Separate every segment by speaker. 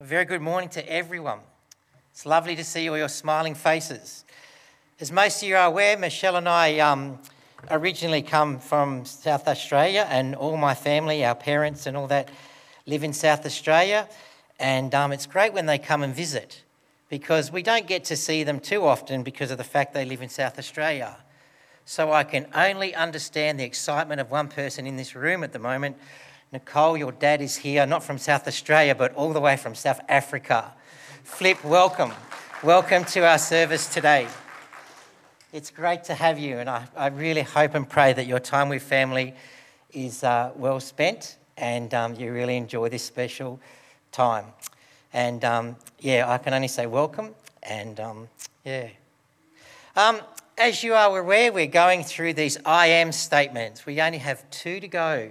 Speaker 1: very good morning to everyone. It's lovely to see all your smiling faces. As most of you are aware, Michelle and I um, originally come from South Australia, and all my family, our parents, and all that live in South Australia. And um, it's great when they come and visit because we don't get to see them too often because of the fact they live in South Australia. So I can only understand the excitement of one person in this room at the moment Nicole, your dad is here, not from South Australia, but all the way from South Africa. Flip, welcome. Welcome to our service today. It's great to have you, and I, I really hope and pray that your time with family is uh, well spent and um, you really enjoy this special time. And um, yeah, I can only say welcome, and um, yeah. Um, as you are aware, we're going through these I am statements. We only have two to go.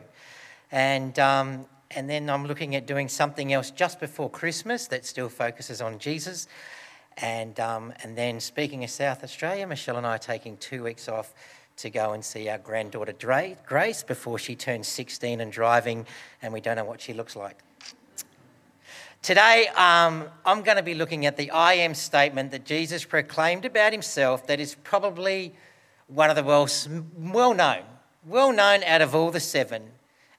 Speaker 1: And, um, and then I'm looking at doing something else just before Christmas that still focuses on Jesus. And, um, and then, speaking of South Australia, Michelle and I are taking two weeks off to go and see our granddaughter Grace before she turns 16 and driving, and we don't know what she looks like. Today, um, I'm going to be looking at the I am statement that Jesus proclaimed about himself that is probably one of the well known, well known out of all the seven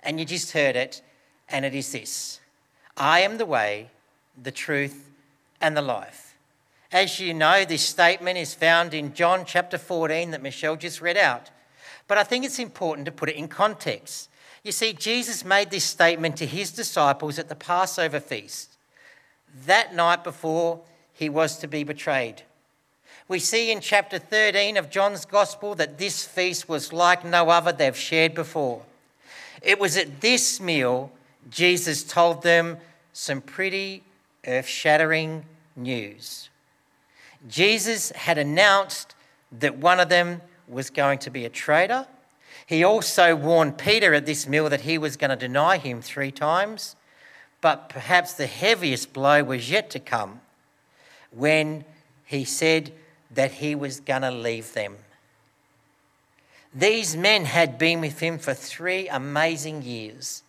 Speaker 1: and you just heard it, and it is this I am the way, the truth, and the life. As you know, this statement is found in John chapter 14 that Michelle just read out. But I think it's important to put it in context. You see, Jesus made this statement to his disciples at the Passover feast, that night before he was to be betrayed. We see in chapter 13 of John's Gospel that this feast was like no other they've shared before. It was at this meal Jesus told them some pretty earth shattering news. Jesus had announced that one of them was going to be a traitor. He also warned Peter at this meal that he was going to deny him three times. But perhaps the heaviest blow was yet to come when he said that he was going to leave them. These men had been with him for three amazing years.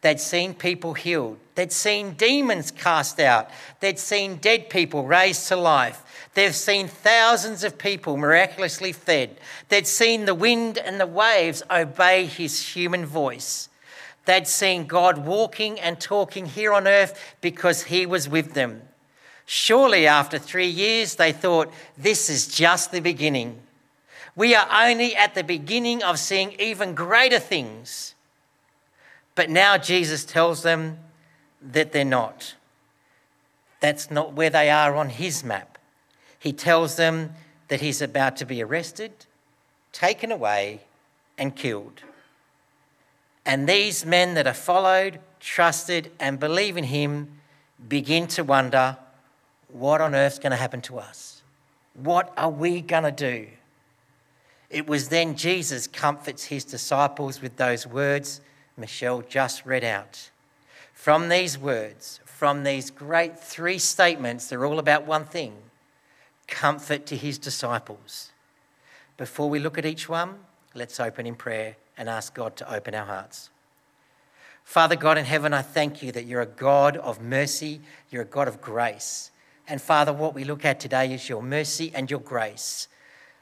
Speaker 1: They'd seen people healed. They'd seen demons cast out. They'd seen dead people raised to life. They've seen thousands of people miraculously fed. They'd seen the wind and the waves obey his human voice. They'd seen God walking and talking here on earth because he was with them. Surely, after three years, they thought, this is just the beginning. We are only at the beginning of seeing even greater things. But now Jesus tells them that they're not. That's not where they are on his map. He tells them that he's about to be arrested, taken away, and killed. And these men that are followed, trusted, and believe in him begin to wonder what on earth's going to happen to us? What are we going to do? It was then Jesus comforts his disciples with those words Michelle just read out. From these words, from these great three statements, they're all about one thing comfort to his disciples. Before we look at each one, let's open in prayer and ask God to open our hearts. Father God in heaven, I thank you that you're a God of mercy, you're a God of grace. And Father, what we look at today is your mercy and your grace.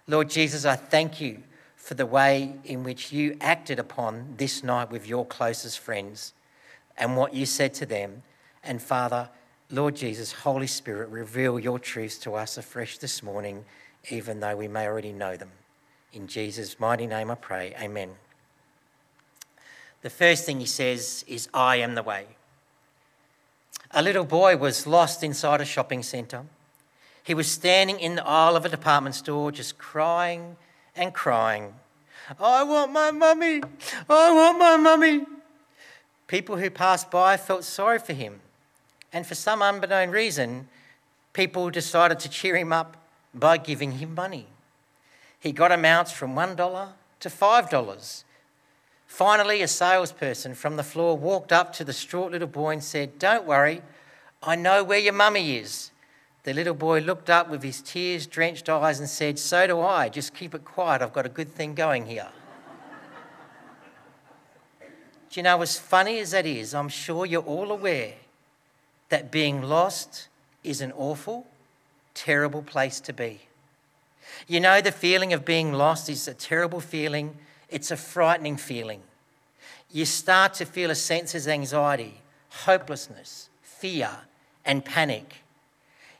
Speaker 1: Lord Jesus, I thank you for the way in which you acted upon this night with your closest friends and what you said to them. And Father, Lord Jesus, Holy Spirit, reveal your truths to us afresh this morning, even though we may already know them. In Jesus' mighty name I pray. Amen. The first thing he says is, I am the way. A little boy was lost inside a shopping centre. He was standing in the aisle of a department store just crying and crying. I want my mummy. I want my mummy. People who passed by felt sorry for him. And for some unbeknown reason, people decided to cheer him up by giving him money. He got amounts from $1 to $5. Finally, a salesperson from the floor walked up to the distraught little boy and said, Don't worry, I know where your mummy is. The little boy looked up with his tears drenched eyes and said, So do I. Just keep it quiet. I've got a good thing going here. do you know, as funny as that is, I'm sure you're all aware that being lost is an awful, terrible place to be. You know, the feeling of being lost is a terrible feeling, it's a frightening feeling. You start to feel a sense of anxiety, hopelessness, fear, and panic.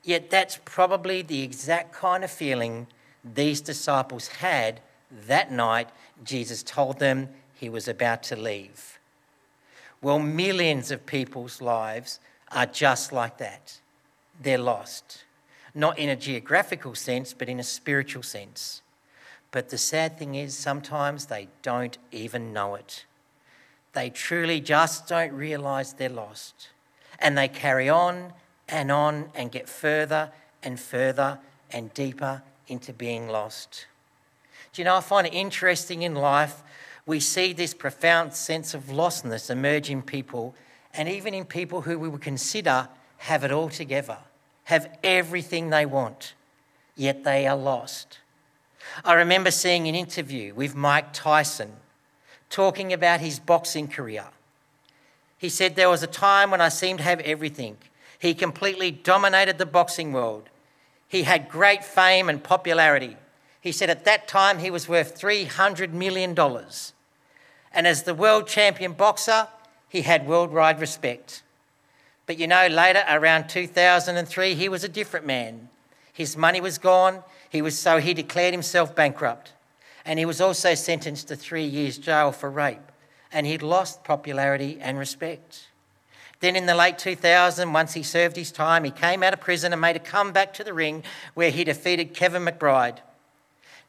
Speaker 1: Yet that's probably the exact kind of feeling these disciples had that night Jesus told them he was about to leave. Well, millions of people's lives are just like that. They're lost, not in a geographical sense, but in a spiritual sense. But the sad thing is, sometimes they don't even know it. They truly just don't realize they're lost. And they carry on and on and get further and further and deeper into being lost. Do you know, I find it interesting in life, we see this profound sense of lostness emerge in people, and even in people who we would consider have it all together, have everything they want, yet they are lost. I remember seeing an interview with Mike Tyson talking about his boxing career. He said, There was a time when I seemed to have everything. He completely dominated the boxing world. He had great fame and popularity. He said at that time he was worth $300 million. And as the world champion boxer, he had worldwide respect. But you know, later, around 2003, he was a different man. His money was gone, he was, so he declared himself bankrupt. And he was also sentenced to three years jail for rape. And he'd lost popularity and respect. Then in the late 2000s, once he served his time, he came out of prison and made a comeback to the ring where he defeated Kevin McBride.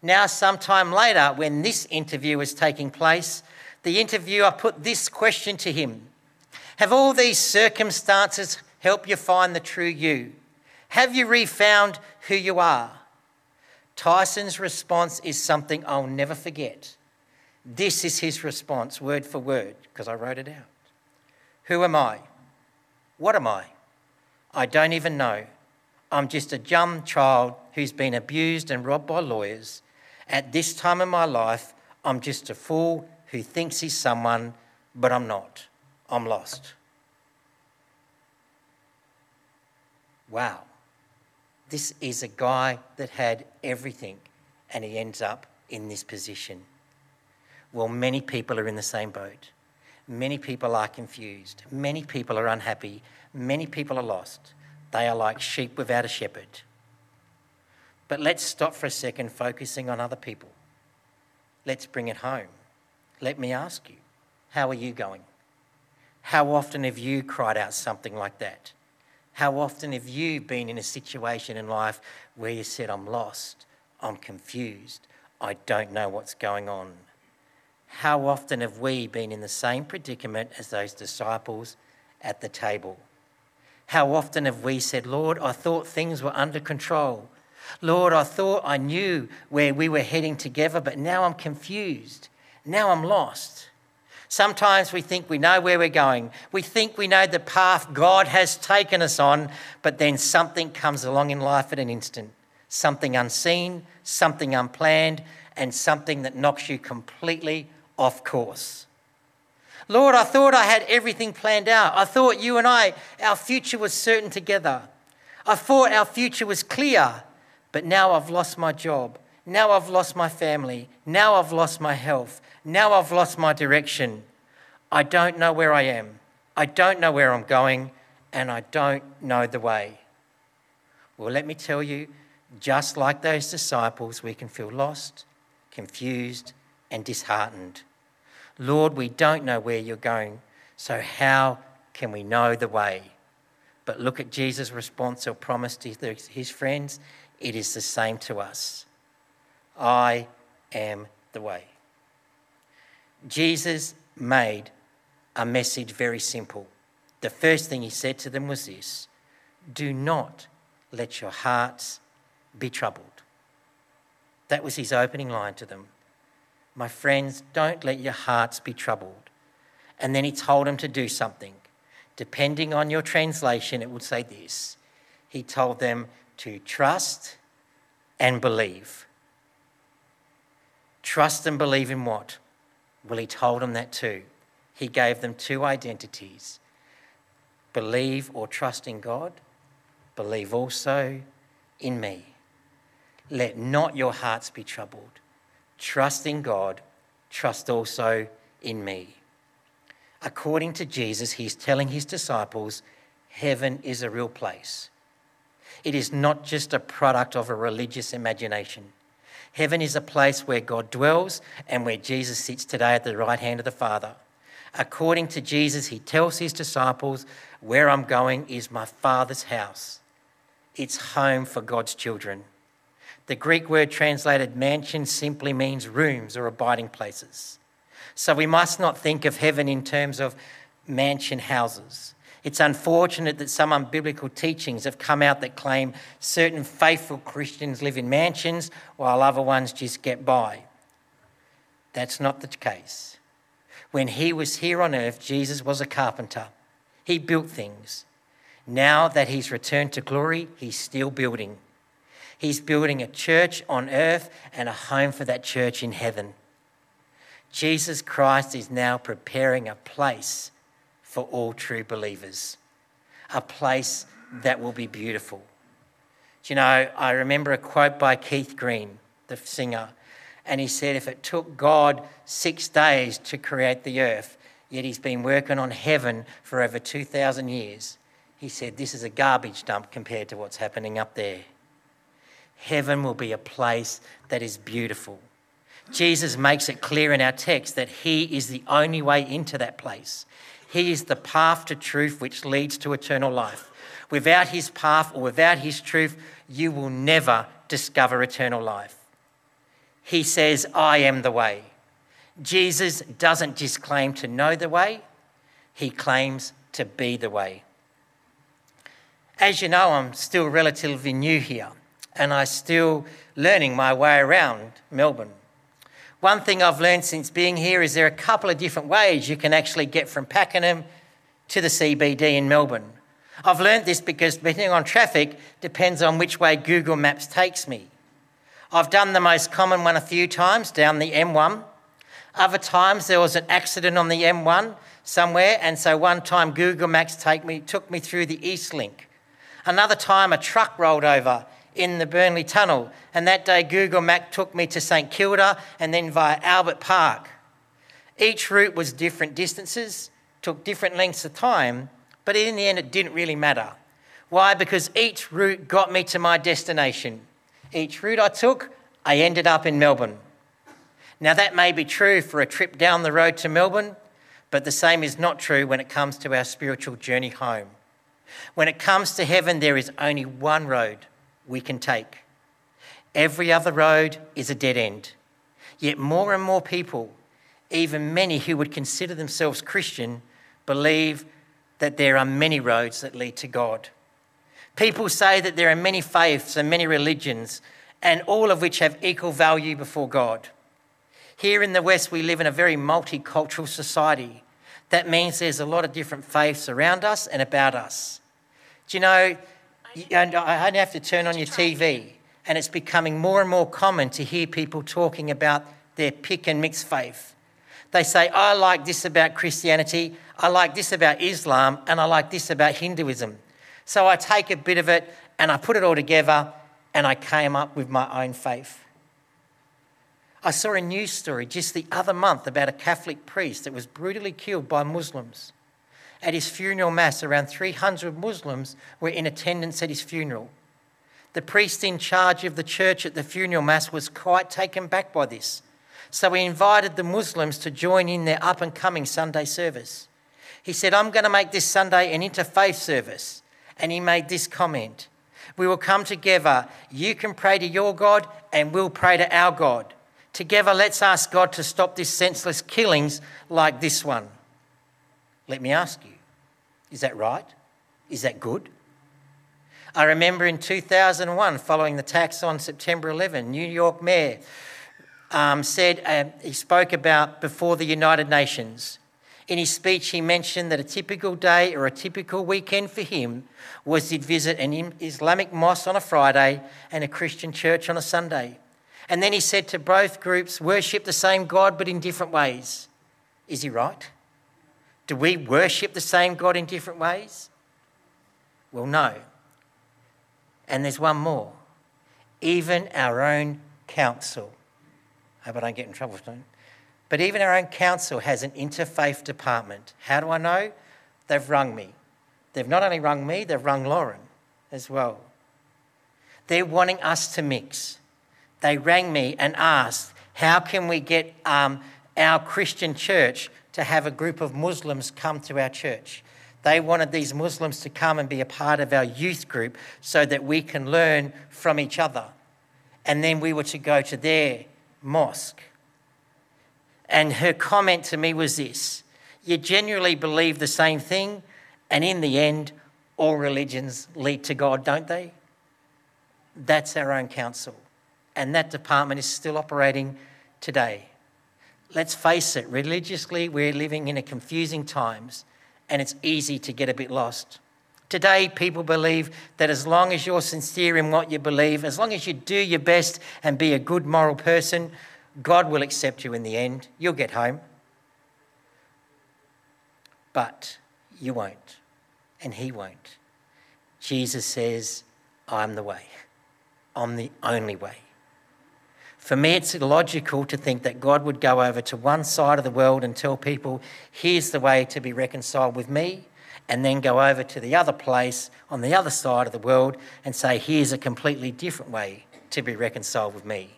Speaker 1: Now, sometime later, when this interview was taking place, the interviewer put this question to him Have all these circumstances helped you find the true you? Have you refound who you are? Tyson's response is something I'll never forget. This is his response, word for word, because I wrote it out. Who am I? What am I? I don't even know. I'm just a dumb child who's been abused and robbed by lawyers. At this time in my life, I'm just a fool who thinks he's someone, but I'm not. I'm lost. Wow. This is a guy that had everything and he ends up in this position. Well, many people are in the same boat. Many people are confused. Many people are unhappy. Many people are lost. They are like sheep without a shepherd. But let's stop for a second focusing on other people. Let's bring it home. Let me ask you, how are you going? How often have you cried out something like that? How often have you been in a situation in life where you said, I'm lost, I'm confused, I don't know what's going on? How often have we been in the same predicament as those disciples at the table? How often have we said, Lord, I thought things were under control. Lord, I thought I knew where we were heading together, but now I'm confused. Now I'm lost. Sometimes we think we know where we're going. We think we know the path God has taken us on, but then something comes along in life at an instant something unseen, something unplanned, and something that knocks you completely off course. Lord, I thought I had everything planned out. I thought you and I, our future was certain together. I thought our future was clear, but now I've lost my job. Now I've lost my family. Now I've lost my health. Now I've lost my direction. I don't know where I am. I don't know where I'm going, and I don't know the way. Well, let me tell you, just like those disciples, we can feel lost, confused, and disheartened. Lord, we don't know where you're going, so how can we know the way? But look at Jesus' response or promise to his friends. It is the same to us. I am the way. Jesus made a message very simple. The first thing he said to them was this Do not let your hearts be troubled. That was his opening line to them. My friends, don't let your hearts be troubled. And then he told them to do something. Depending on your translation, it would say this. He told them to trust and believe. Trust and believe in what? Well, he told them that too. He gave them two identities. believe or trust in God, believe also in me. Let not your hearts be troubled. Trust in God, trust also in me. According to Jesus, he's telling his disciples heaven is a real place. It is not just a product of a religious imagination. Heaven is a place where God dwells and where Jesus sits today at the right hand of the Father. According to Jesus, he tells his disciples, Where I'm going is my Father's house. It's home for God's children. The Greek word translated mansion simply means rooms or abiding places. So we must not think of heaven in terms of mansion houses. It's unfortunate that some unbiblical teachings have come out that claim certain faithful Christians live in mansions while other ones just get by. That's not the case. When he was here on earth, Jesus was a carpenter. He built things. Now that he's returned to glory, he's still building. He's building a church on earth and a home for that church in heaven. Jesus Christ is now preparing a place for all true believers, a place that will be beautiful. Do you know, I remember a quote by Keith Green, the singer, and he said, If it took God six days to create the earth, yet he's been working on heaven for over 2,000 years, he said, This is a garbage dump compared to what's happening up there. Heaven will be a place that is beautiful. Jesus makes it clear in our text that he is the only way into that place. He is the path to truth which leads to eternal life. Without his path or without his truth, you will never discover eternal life. He says, I am the way. Jesus doesn't just claim to know the way, he claims to be the way. As you know, I'm still relatively new here and I'm still learning my way around Melbourne. One thing I've learned since being here is there are a couple of different ways you can actually get from Pakenham to the CBD in Melbourne. I've learned this because depending on traffic depends on which way Google Maps takes me. I've done the most common one a few times down the M1. Other times there was an accident on the M1 somewhere, and so one time Google Maps take me, took me through the EastLink. Another time a truck rolled over in the Burnley Tunnel. And that day, Google Map took me to St Kilda and then via Albert Park. Each route was different distances, took different lengths of time, but in the end, it didn't really matter. Why? Because each route got me to my destination. Each route I took, I ended up in Melbourne. Now, that may be true for a trip down the road to Melbourne, but the same is not true when it comes to our spiritual journey home. When it comes to heaven, there is only one road, we can take. Every other road is a dead end. Yet more and more people, even many who would consider themselves Christian, believe that there are many roads that lead to God. People say that there are many faiths and many religions, and all of which have equal value before God. Here in the West, we live in a very multicultural society. That means there's a lot of different faiths around us and about us. Do you know, and I have to turn on your TV, and it's becoming more and more common to hear people talking about their pick and mix faith. They say, I like this about Christianity, I like this about Islam, and I like this about Hinduism. So I take a bit of it and I put it all together, and I came up with my own faith. I saw a news story just the other month about a Catholic priest that was brutally killed by Muslims. At his funeral mass, around 300 Muslims were in attendance at his funeral. The priest in charge of the church at the funeral mass was quite taken back by this. So he invited the Muslims to join in their up and coming Sunday service. He said, I'm going to make this Sunday an interfaith service. And he made this comment We will come together. You can pray to your God, and we'll pray to our God. Together, let's ask God to stop these senseless killings like this one. Let me ask you, is that right? Is that good? I remember in 2001, following the attacks on September 11, New York Mayor um, said, uh, he spoke about before the United Nations. In his speech, he mentioned that a typical day or a typical weekend for him was he'd visit an Islamic mosque on a Friday and a Christian church on a Sunday. And then he said to both groups, worship the same God but in different ways. Is he right? Do we worship the same God in different ways? Well, no. And there's one more. Even our own council. I hope I don't get in trouble soon. But even our own council has an interfaith department. How do I know? They've rung me. They've not only rung me, they've rung Lauren as well. They're wanting us to mix. They rang me and asked, How can we get um, our Christian church to have a group of Muslims come to our church? They wanted these Muslims to come and be a part of our youth group so that we can learn from each other. And then we were to go to their mosque. And her comment to me was this You genuinely believe the same thing, and in the end, all religions lead to God, don't they? That's our own council. And that department is still operating today. Let's face it, religiously, we're living in a confusing times and it's easy to get a bit lost. Today, people believe that as long as you're sincere in what you believe, as long as you do your best and be a good moral person, God will accept you in the end. You'll get home. But you won't, and He won't. Jesus says, I'm the way, I'm the only way. For me, it's illogical to think that God would go over to one side of the world and tell people, here's the way to be reconciled with me, and then go over to the other place on the other side of the world and say, here's a completely different way to be reconciled with me.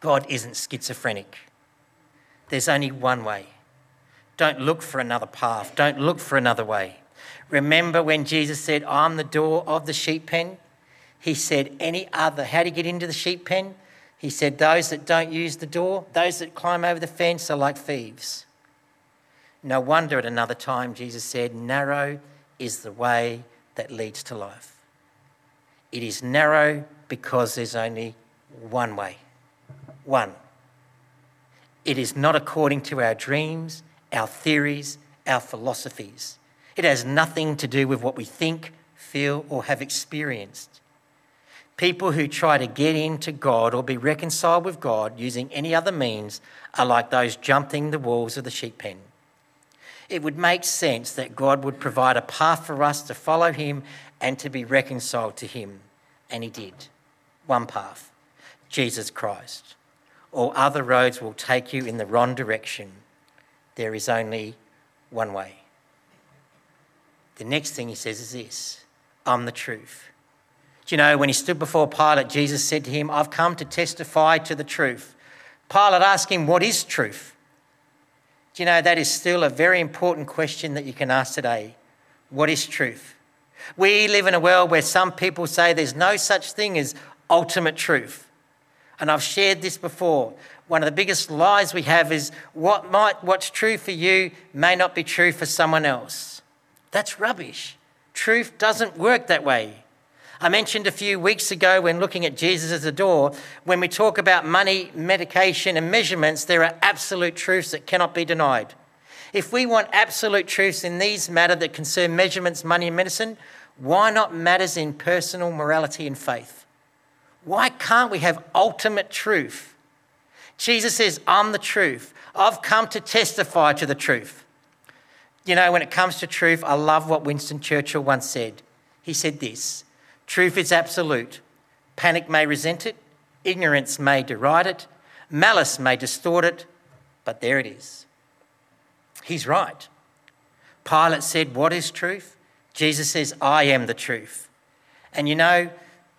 Speaker 1: God isn't schizophrenic. There's only one way. Don't look for another path. Don't look for another way. Remember when Jesus said, I'm the door of the sheep pen? He said, Any other. How do you get into the sheep pen? He said, Those that don't use the door, those that climb over the fence are like thieves. No wonder at another time Jesus said, Narrow is the way that leads to life. It is narrow because there's only one way. One. It is not according to our dreams, our theories, our philosophies. It has nothing to do with what we think, feel, or have experienced. People who try to get into God or be reconciled with God using any other means are like those jumping the walls of the sheep pen. It would make sense that God would provide a path for us to follow Him and to be reconciled to Him. And He did. One path Jesus Christ. All other roads will take you in the wrong direction. There is only one way. The next thing He says is this I'm the truth. Do you know, when he stood before Pilate, Jesus said to him, I've come to testify to the truth. Pilate asked him, What is truth? Do you know, that is still a very important question that you can ask today. What is truth? We live in a world where some people say there's no such thing as ultimate truth. And I've shared this before. One of the biggest lies we have is what might what's true for you may not be true for someone else. That's rubbish. Truth doesn't work that way. I mentioned a few weeks ago when looking at Jesus as a door, when we talk about money, medication, and measurements, there are absolute truths that cannot be denied. If we want absolute truths in these matters that concern measurements, money, and medicine, why not matters in personal morality and faith? Why can't we have ultimate truth? Jesus says, I'm the truth. I've come to testify to the truth. You know, when it comes to truth, I love what Winston Churchill once said. He said this Truth is absolute. Panic may resent it, ignorance may deride it, malice may distort it, but there it is. He's right. Pilate said, What is truth? Jesus says, I am the truth. And you know,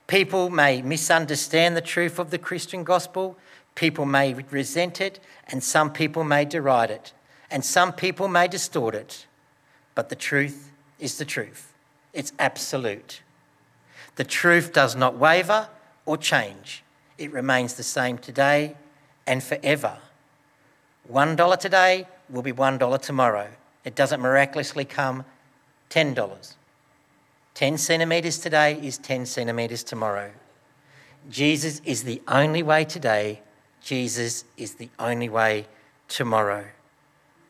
Speaker 1: people may misunderstand the truth of the Christian gospel, people may resent it, and some people may deride it, and some people may distort it. But the truth is the truth, it's absolute. The truth does not waver or change, it remains the same today and forever. $1 today will be $1 tomorrow. It doesn't miraculously come $10. 10 centimetres today is 10 centimetres tomorrow. Jesus is the only way today. Jesus is the only way tomorrow.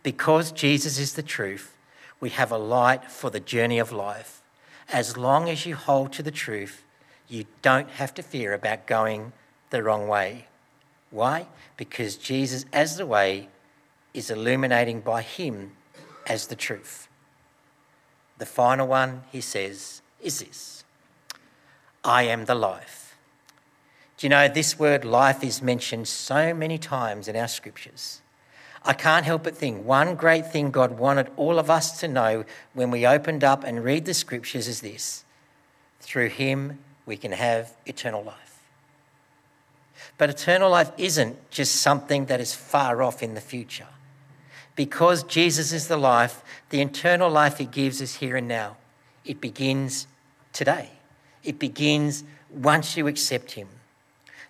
Speaker 1: Because Jesus is the truth, we have a light for the journey of life as long as you hold to the truth, you don't have to fear about going the wrong way. Why? Because Jesus, as the way, is illuminating by Him as the truth. the final one, he says, is this I am the life. Do you know this word life is mentioned so many times in our scriptures? I can't help but think one great thing God wanted all of us to know when we opened up and read the scriptures is this through Him, we can have eternal life. But eternal life isn't just something that is far off in the future. Because Jesus is the life, the eternal life He gives is here and now. It begins today, it begins once you accept Him.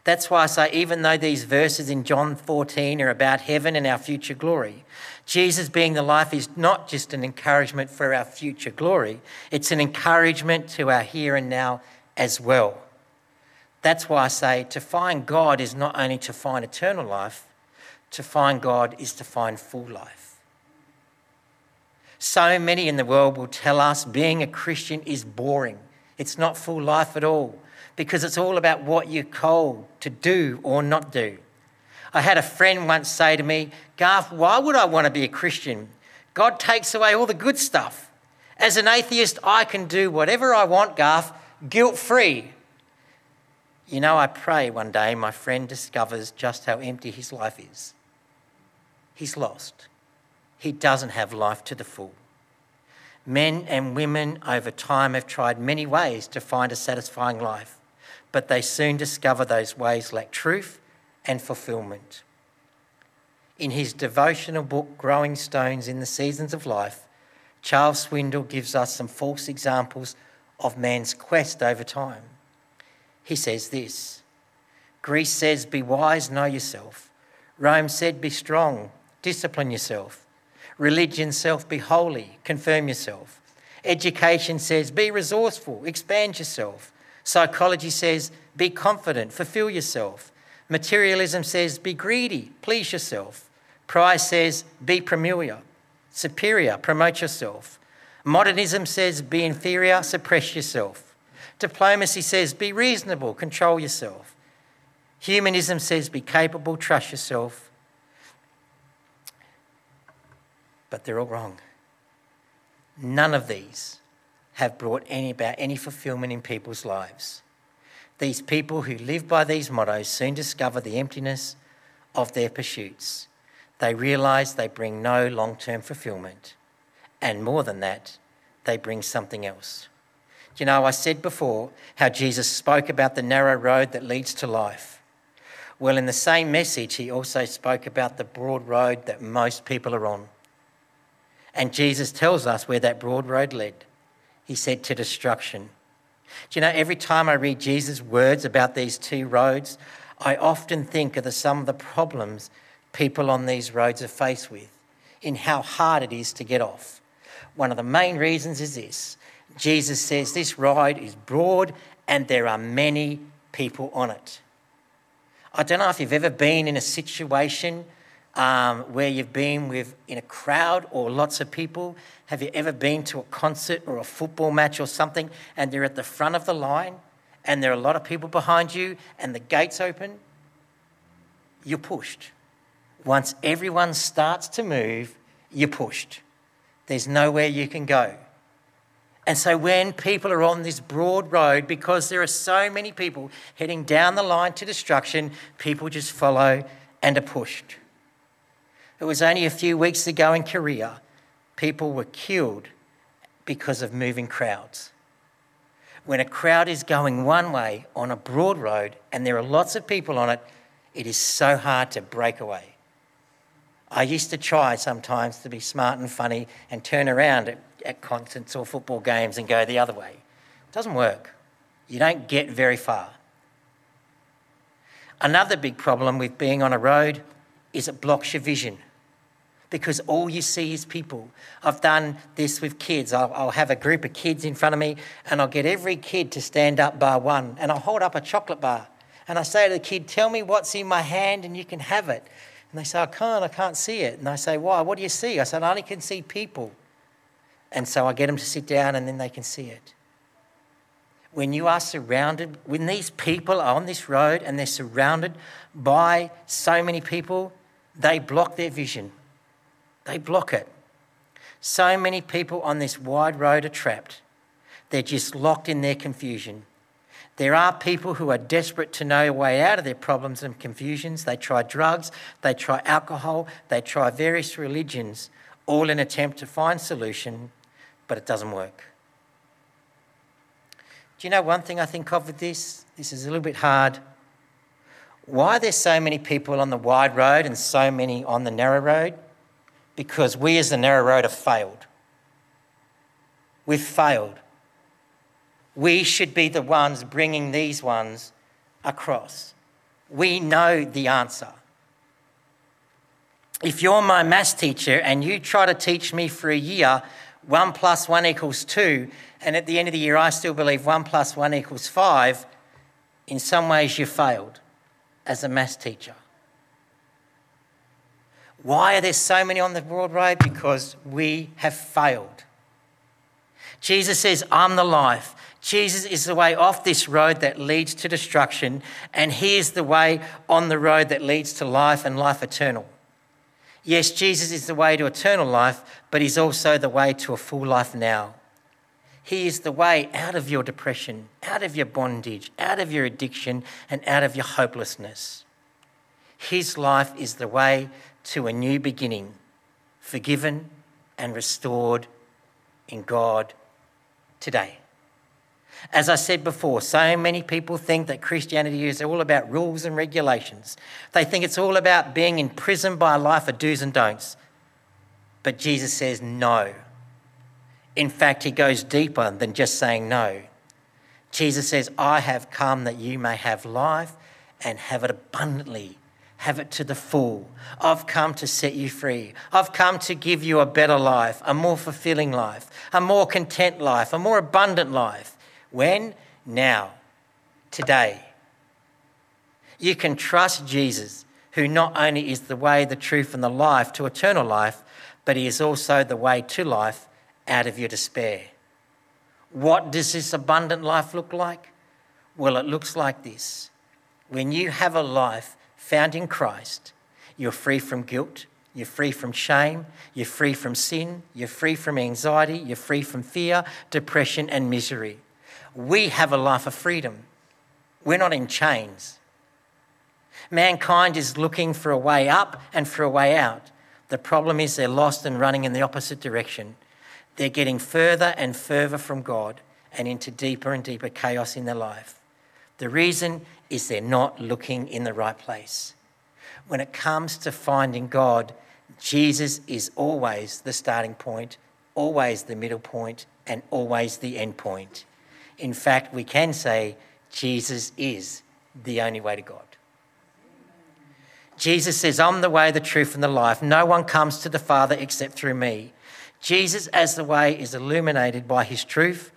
Speaker 1: That's why I say, even though these verses in John 14 are about heaven and our future glory, Jesus being the life is not just an encouragement for our future glory, it's an encouragement to our here and now as well. That's why I say to find God is not only to find eternal life, to find God is to find full life. So many in the world will tell us being a Christian is boring. It's not full life at all because it's all about what you're called to do or not do. I had a friend once say to me, Garth, why would I want to be a Christian? God takes away all the good stuff. As an atheist, I can do whatever I want, Garth, guilt free. You know, I pray one day my friend discovers just how empty his life is. He's lost. He doesn't have life to the full. Men and women over time have tried many ways to find a satisfying life but they soon discover those ways lack truth and fulfillment. In his devotional book, Growing Strong in the Seasons of Life, Charles Swindoll gives us some false examples of man's quest over time. He says this Greece says, Be wise, know yourself. Rome said, Be strong, discipline yourself. Religion self, be holy, confirm yourself. Education says, Be resourceful, expand yourself. Psychology says, be confident, fulfill yourself. Materialism says, be greedy, please yourself. Pride says, be premier, superior, promote yourself. Modernism says, be inferior, suppress yourself. Diplomacy says, be reasonable, control yourself. Humanism says, be capable, trust yourself. But they're all wrong. None of these have brought any, about any fulfillment in people's lives. These people who live by these mottos soon discover the emptiness of their pursuits. They realize they bring no long term fulfillment. And more than that, they bring something else. You know, I said before how Jesus spoke about the narrow road that leads to life. Well, in the same message, he also spoke about the broad road that most people are on. And Jesus tells us where that broad road led he said, to destruction. Do you know, every time I read Jesus' words about these two roads, I often think of the, some of the problems people on these roads are faced with, in how hard it is to get off. One of the main reasons is this Jesus says this road is broad and there are many people on it. I don't know if you've ever been in a situation um, where you've been with in a crowd or lots of people? Have you ever been to a concert or a football match or something and you're at the front of the line and there are a lot of people behind you and the gates open? You're pushed. Once everyone starts to move, you're pushed. There's nowhere you can go. And so when people are on this broad road, because there are so many people heading down the line to destruction, people just follow and are pushed. It was only a few weeks ago in Korea, people were killed because of moving crowds. When a crowd is going one way on a broad road and there are lots of people on it, it is so hard to break away. I used to try sometimes to be smart and funny and turn around at, at concerts or football games and go the other way. It doesn't work. You don't get very far. Another big problem with being on a road is it blocks your vision because all you see is people. I've done this with kids. I'll, I'll, have a group of kids in front of me and I'll get every kid to stand up bar one and I'll hold up a chocolate bar and I say to the kid, Tell me what's in my hand and you can have it. And they say, I can't, I can't see it. And I say, Why? What do you see? I said, I only can see people. And so I get them to sit down and then they can see it. When you are surrounded, when these people are on this road and they're surrounded by so many people, they block their vision they block it. So many people on this wide road are trapped. They're just locked in their confusion. There are people who are desperate to know a way out of their problems and confusions. They try drugs, they try alcohol, they try various religions, all in attempt to find solution, but it doesn't work. Do you know one thing I think of with this? This is a little bit hard. Why are there so many people on the wide road and so many on the narrow road? Because we as the narrow road have failed. We've failed. We should be the ones bringing these ones across. We know the answer. If you're my maths teacher and you try to teach me for a year 1 plus 1 equals 2, and at the end of the year I still believe 1 plus 1 equals 5, in some ways you failed as a maths teacher. Why are there so many on the broad road? Because we have failed. Jesus says, I'm the life. Jesus is the way off this road that leads to destruction, and He is the way on the road that leads to life and life eternal. Yes, Jesus is the way to eternal life, but He's also the way to a full life now. He is the way out of your depression, out of your bondage, out of your addiction, and out of your hopelessness. His life is the way to a new beginning, forgiven and restored in God today. As I said before, so many people think that Christianity is all about rules and regulations. They think it's all about being imprisoned by a life of do's and don'ts. But Jesus says no. In fact, he goes deeper than just saying no. Jesus says, I have come that you may have life and have it abundantly, have it to the full. I've come to set you free. I've come to give you a better life, a more fulfilling life, a more content life, a more abundant life. When? Now. Today. You can trust Jesus, who not only is the way, the truth, and the life to eternal life, but he is also the way to life out of your despair. What does this abundant life look like? Well, it looks like this. When you have a life found in Christ, you're free from guilt, you're free from shame, you're free from sin, you're free from anxiety, you're free from fear, depression, and misery we have a life of freedom. We're not in chains. Mankind is looking for a way up and for a way out. The problem is they're lost and running in the opposite direction. They're getting further and further from God and into deeper and deeper chaos in their life. The reason is they're not looking in the right place. When it comes to finding God, Jesus is always the starting point, always the middle point, and always the end point. In fact, we can say Jesus is the only way to God. Jesus says, I'm the way, the truth, and the life. No one comes to the Father except through me. Jesus, as the way, is illuminated by his truth,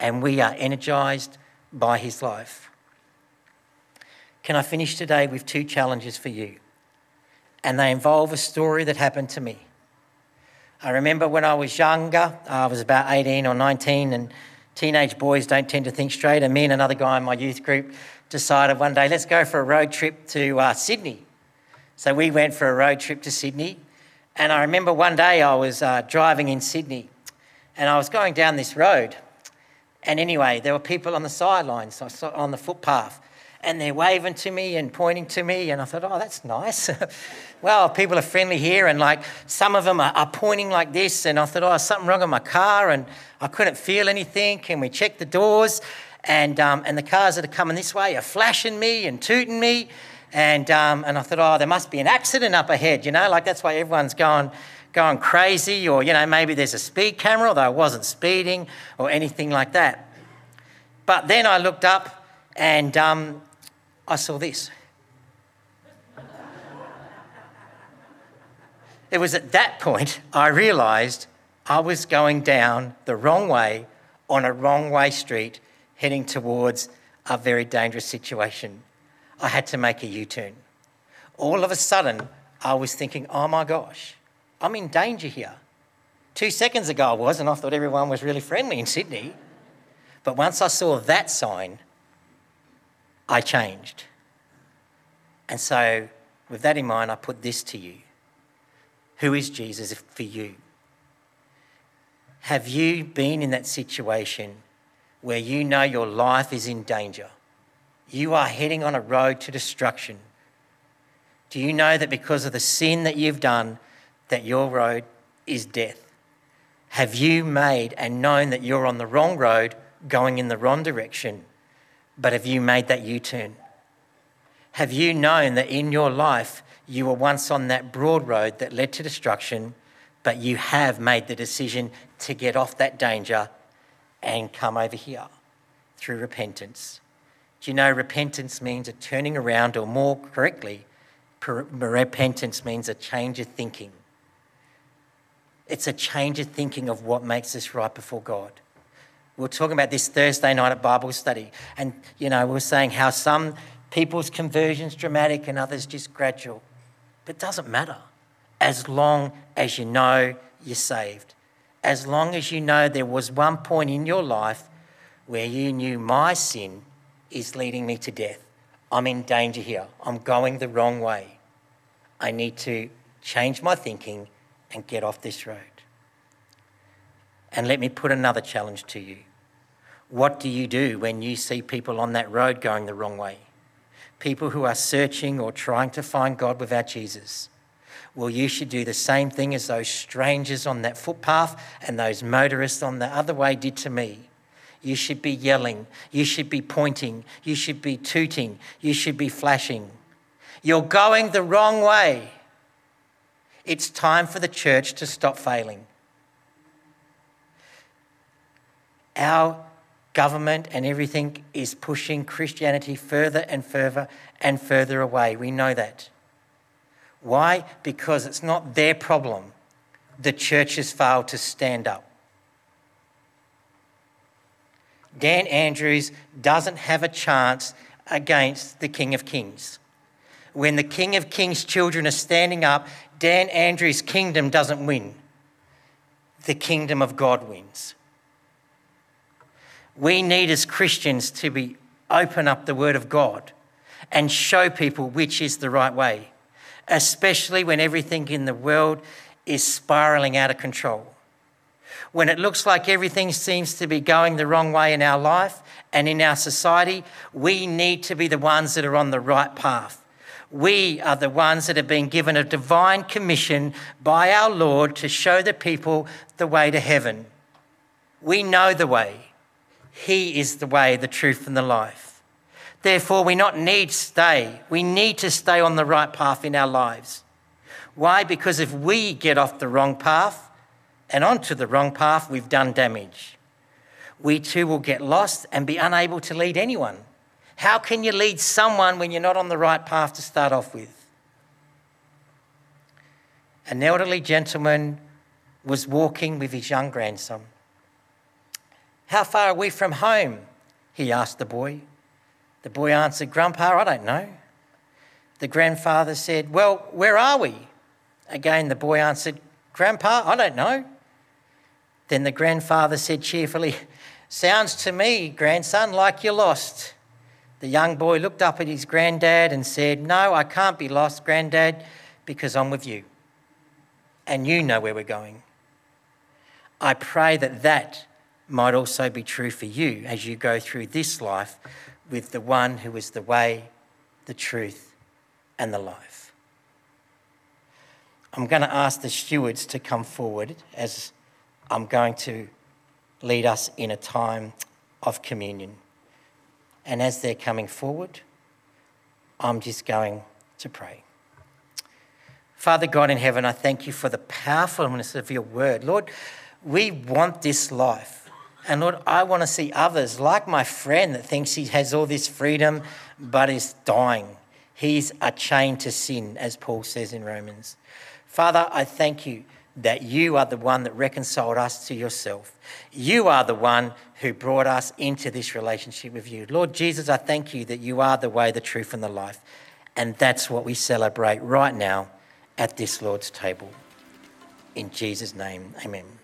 Speaker 1: and we are energized by his life. Can I finish today with two challenges for you? And they involve a story that happened to me. I remember when I was younger, I was about 18 or 19, and teenage boys don't tend to think straight. And me and another guy in my youth group decided one day, let's go for a road trip to uh, Sydney. So we went for a road trip to Sydney. And I remember one day I was uh, driving in Sydney and I was going down this road. And anyway, there were people on the sidelines, on the footpath, and they're waving to me and pointing to me. And I thought, oh, that's nice. well, people are friendly here. And like some of them are, are, pointing like this. And I thought, oh, something wrong with my car. And I couldn't feel anything. Can we check the doors. And, um, and the cars that are coming this way are flashing me and tooting me. And, um, and I thought, oh, there must be an accident up ahead, you know, like that's why everyone's going, going crazy. Or, you know, maybe there's a speed camera, although I wasn't speeding or anything like that. But then I looked up and um, I saw this. it was at that point I realised I was going down the wrong way on a wrong way street heading towards a very dangerous situation. I had to make a U turn. All of a sudden, I was thinking, oh my gosh, I'm in danger here. Two seconds ago I was, and I thought everyone was really friendly in Sydney. But once I saw that sign, I changed. And so, with that in mind, I put this to you Who is Jesus for you? Have you been in that situation where you know your life is in danger? You are heading on a road to destruction. Do you know that because of the sin that you've done, that your road is death? Have you made and known that you're on the wrong road, going in the wrong direction, but have you made that U turn? Have you known that in your life you were once on that broad road that led to destruction, but you have made the decision to get off that danger and come over here through repentance? Do you know repentance means a turning around, or more correctly, repentance means a change of thinking. It's a change of thinking of what makes us right before God. We were talking about this Thursday night at Bible study, and you know, we were saying how some people's conversion's dramatic and others just gradual. But it doesn't matter as long as you know you're saved. As long as you know there was one point in your life where you knew my sin is leading me to death. I'm in danger here. I'm going the wrong way. I need to change my thinking and get off this road. And let me put another challenge to you. What do you do when you see people on that road going the wrong way? People who are searching or trying to find God without Jesus. Well, you should do the same thing as those strangers on that footpath and those motorists on the other way did to me. You should be yelling. You should be pointing. You should be tooting. You should be flashing. You're going the wrong way. It's time for the church to stop failing. Our government and everything is pushing Christianity further and further and further away. We know that. Why? Because it's not their problem. The church has failed to stand up. Dan Andrews doesn't have a chance against the King of Kings. When the King of Kings' children are standing up, Dan Andrews' kingdom doesn't win. The kingdom of God wins. We need as Christians to be open up the word of God and show people which is the right way, especially when everything in the world is spiraling out of control when it looks like everything seems to be going the wrong way in our life and in our society, we need to be the ones that are on the right path. We are the ones that have been given a divine commission by our Lord to show the people the way to heaven. We know the way. He is the way, the truth, and the life. Therefore, we not need stay. We need to stay on the right path in our lives. Why? Because if we get off the wrong path, and onto the wrong path, we've done damage. We too will get lost and be unable to lead anyone. How can you lead someone when you're not on the right path to start off with? An elderly gentleman was walking with his young grandson. How far are we from home? he asked the boy. The boy answered, Grandpa, I don't know. The grandfather said, Well, where are we? Again, the boy answered, Grandpa, I don't know. Then the grandfather said cheerfully, Sounds to me, grandson, like you're lost. The young boy looked up at his granddad and said, No, I can't be lost, granddad, because I'm with you. And you know where we're going. I pray that that might also be true for you as you go through this life with the one who is the way, the truth, and the life. I'm going to ask the stewards to come forward as I'm going to lead us in a time of communion. And as they're coming forward, I'm just going to pray. Father God in heaven, I thank you for the powerfulness of your word. Lord, we want this life. And Lord, I want to see others like my friend that thinks he has all this freedom but is dying. He's a chain to sin, as Paul says in Romans. Father, I thank you that you are the one that reconciled us to yourself. You are the one who brought us into this relationship with you. Lord Jesus, I thank you that you are the way, the truth, and the life. And that's what we celebrate right now at this Lord's table. In Jesus' name, amen.